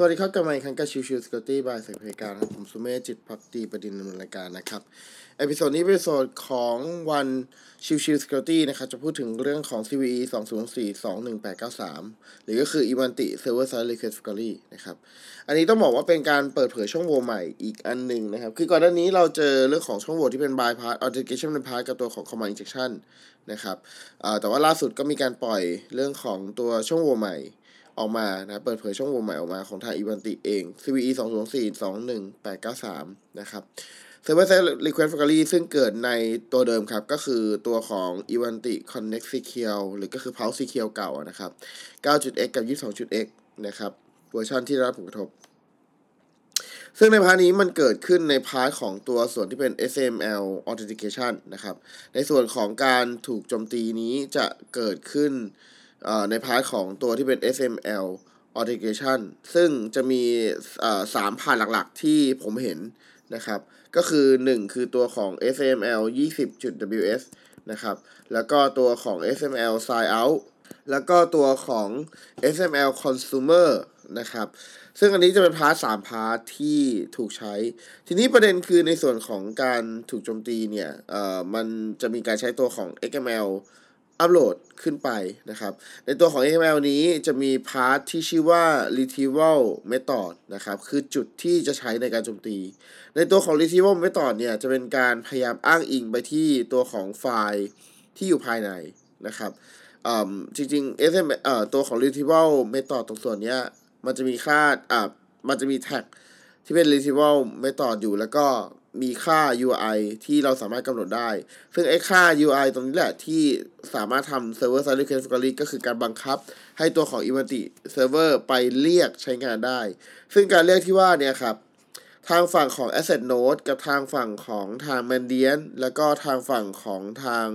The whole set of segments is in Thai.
สวัสดีครับกลับมาอีกครั้งกับ Chill Chill Security by สายเพการครับผมสุเมธจิตภักดีบดินทร์ดำเนินรายการนะครับ Episode นี้เป็น Episode ของวัน Chill Chill Security นะครับ จะพูดถึงเรื่องของ CVE 204 21893 หรือก็คือ Ivanti Server Side Request Forgery นะครับ อันนี้ต้องบอกว่าเป็นการเปิดเผยช่องโหว่ใหม่อีกอันหนึ่งนะครับ คือก่อนหน้านี้เราเจอเรื่องของช่องโหว่ที่เป็น bypass authentication bypass กับตัวของ command injection นะครับแต่ว่าล่าสุดก็มีการปล่อยเรื่องของตัวช่องโหว่ใหม่ ออกมานะเปิดเผยช่องโหว่ใหม่ออกมาของทาง Ivanti เอง CVE 2 0 4 2 1 8 9 3 นะครับ Server Side Request Forgery ซึ่งเกิดในตัวเดิมครับ ก็คือตัวของ e v a n t i Connect Secure หรือก็คือ Pulse Secure เก่านะครับ 9.x กับ 22.x นะครับ เวอร์ชันที่ได้รับผลกระทบ ซึ่งใน part นี้มันเกิดขึ้นใน part ของตัวส่วนที่เป็น SAML Authentication นะครับ ในส่วนของการถูกโจมตีนี้จะเกิดขึ้น ใน part ของตัวที่เป็น SAML authentication ซึ่งจะมีสาม path หลักๆที่ผมเห็นนะครับ ก็คือ 1 คือตัวของ SAML 20.ws นะครับ แล้วก็ตัวของ SAML sign out แล้วก็ตัวของ SAML consumer นะครับ ซึ่งอันนี้จะเป็น path สาม path ที่ถูกใช้ ทีนี้ประเด็นคือในส่วนของการถูกโจมตีเนี่ย เอ่อ มันจะมีการใช้ตัวของ XML อัปโหลดขึ้นไปนะครับ ในตัวของ XML นี้จะมีพาร์ทที่ชื่อว่า retrieval method นะครับ คือจุดที่จะใช้ในการโจมตี ในตัวของ retrieval method เนี่ยจะเป็นการพยายามอ้างอิงไปที่ตัวของไฟล์ที่อยู่ภายในนะครับจริงๆ SM เอ่อตัวของ retrieval method ตรงส่วนนี้มันจะมีค่าอ่ามันจะมีแท็กที่เป็น retrieval method อยู่แล้วก็ มีค่า UI ที่เราสามารถกำหนดได้ ซึ่งไอ้ค่า UI ตรงนี้แหละที่สามารถทำ server side request factory ก็คือการบังคับให้ตัวของ Ivanti server ไปเรียกใช้งานได้ ซึ่งการเรียกที่ว่าเนี่ยครับ ทางฝั่งของ asset node กับทางฝั่งของทาง mandiant แล้วก็ทางฝั่งของทาง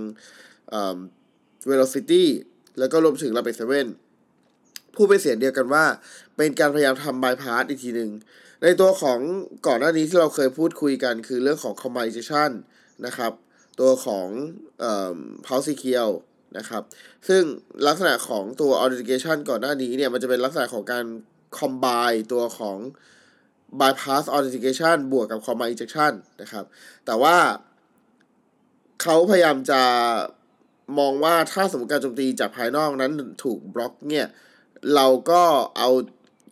velocity แล้วก็รวมถึง rapid 7 พูดเป็นเสียงเดียวกันว่า เป็นการพยายามทำ bypass อีกทีหนึ่งในตัวของก่อนหน้านี้ที่เราเคยพูดคุยกันคือเรื่องของ combination นะครับ ตัวของเอ่อ pulse secure นะครับ ซึ่งลักษณะของตัว authentication ก่อนหน้านี้เนี่ย มันจะเป็นลักษณะของการ combine ตัวของ bypass authentication บวกกับ combine injection นะครับ แต่ว่าเขาพยายามจะมองว่าถ้าสมมติการโจมตีจากภายนอกนั้นถูกบล็อกเนี่ย เราก็เอา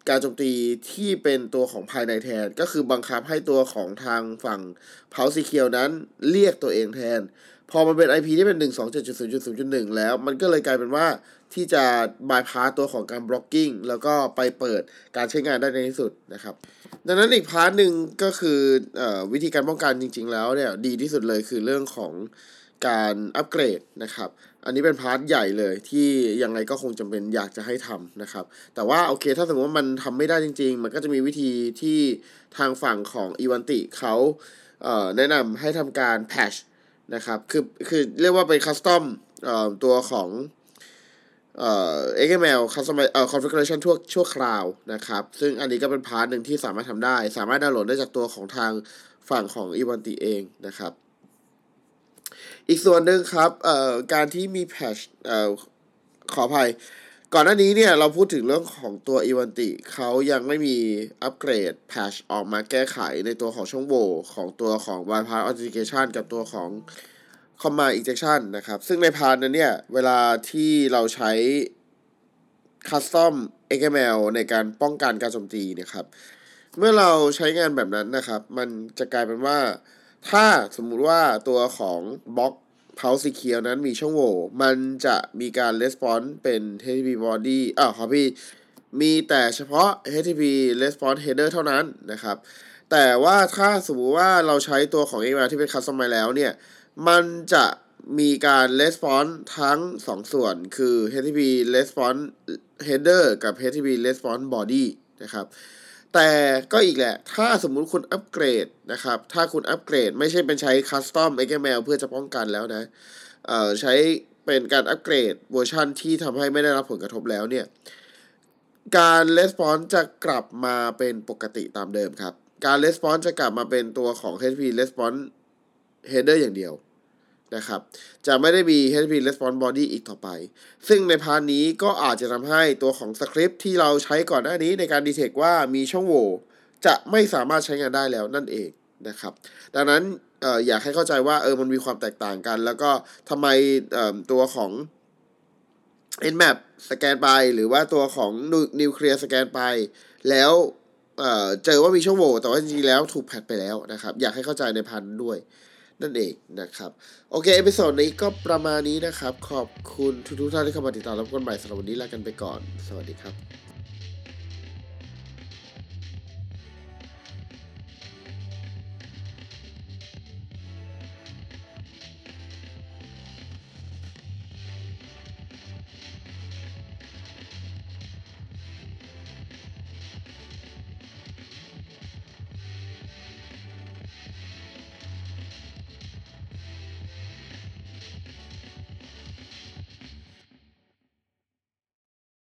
การโจมตีที่เป็นตัวของภายในแทน ก็คือบังคับให้ตัวของทางฝั่งเผาสีเขียวนั้นเรียกตัวเองแทน พอมันเป็น IP ที่เป็น 127.0.0.1 แล้ว มันก็เลยกลายเป็นว่าที่จะบายพาตัวของการบล็อกกิ้งแล้วก็ไปเปิดการใช้งานได้ในที่สุดนะครับ ดังนั้นอีก part หนึ่งก็คือวิธีการป้องกันจริง ๆ แล้วเนี่ยดีที่สุดเลยคือเรื่องของ การอัปเกรดนะครับ อันนี้เป็น part ใหญ่เลยที่ยังไงก็คงจำเป็นอยากจะให้ทำนะครับ แต่ว่าโอเคถ้าสมมติว่ามันทำไม่ได้จริง ๆ มันก็จะมีวิธีที่ทางฝั่งของ Ivanti เขาแนะนำให้ทำการ patch นะครับ คือคือเรียกว่าเป็น custom ตัวของเอ่อ XML custom เอ่อ configuration ชั่วชั่วคราวนะครับ ซึ่งอันนี้ก็เป็น part หนึ่งที่สามารถทำได้ สามารถดาวน์โหลดได้จากตัวของทางฝั่งของ Ivanti เองนะครับ อีกส่วนหนึ่งครับเอ่อการที่มี patch เอ่อขออภัย ก่อนหน้านี้เนี่ยเราพูดถึงเรื่องของตัว Ivanti เขายังไม่มีอัปเกรด patch ออกมาแก้ไขในตัวของช่องโหว่ของตัวของ bypass authentication กับตัวของ command injection นะครับ ซึ่งใน part นั้นเนี่ย เวลาที่เราใช้ custom XML ในการป้องกันการโจมตีเนี่ยครับ เมื่อเราใช้งานแบบนั้นนะครับ มันจะกลายเป็นว่า ถ้าสมมุติว่าตัวของบล็อก Pulse Secure นั้นมีช่องโหว่ มันจะมีการ response เป็น HTTP body อ่าขออภัย มีแต่เฉพาะ HTTP response header เท่านั้นนะครับ แต่ว่าถ้าสมมติว่าเราใช้ตัวของ XML ที่เป็น custom มาแล้วเนี่ย มันจะมีการ response ทั้ง 2 ส่วนคือ HTTP response header กับ HTTP response body นะครับ แต่ก็อีกแหละ ถ้าสมมุติคุณอัปเกรดนะครับ ถ้าคุณอัปเกรดไม่ใช่เป็นใช้คัสตอม XML เพื่อจะป้องกันแล้วนะ เอ่อใช้เป็นการอัปเกรดเวอร์ชันที่ทำให้ไม่ได้รับผลกระทบแล้วเนี่ย การレスปอนจะกลับมาเป็นปกติตามเดิมครับ การレスปอนจะกลับมาเป็นตัวของ HTTP response header อย่างเดียว นะครับ จะไม่ได้มี HTTP response body อีกต่อไป ซึ่งในพาร์ทนี้ก็อาจจะทำให้ตัวของสคริปต์ที่เราใช้ก่อนหน้านี้ในการดีเทคว่ามีช่องโหว่จะไม่สามารถใช้งานได้แล้วนั่นเองนะครับ ดังนั้นอออยากให้เข้าใจว่าเออมันมีความแตกต่างกัน แล้วก็ทำไมตัวของ Nmap สแกนไป หรือว่าตัวของ Nuclei สแกนไป แล้วเจอว่ามีช่องโหว่แต่ว่าจริงๆแล้วถูก patch ไปแล้วนะครับ อยากให้เข้าใจในพันด้วย นั่นเองนะครับ โอเค episode นี้ก็ประมาณนี้นะครับ ขอบคุณทุกท่านที่เข้ามาติดตามพบกันใหม่สำหรับวันนี้ลากันไปก่อน สวัสดีครับ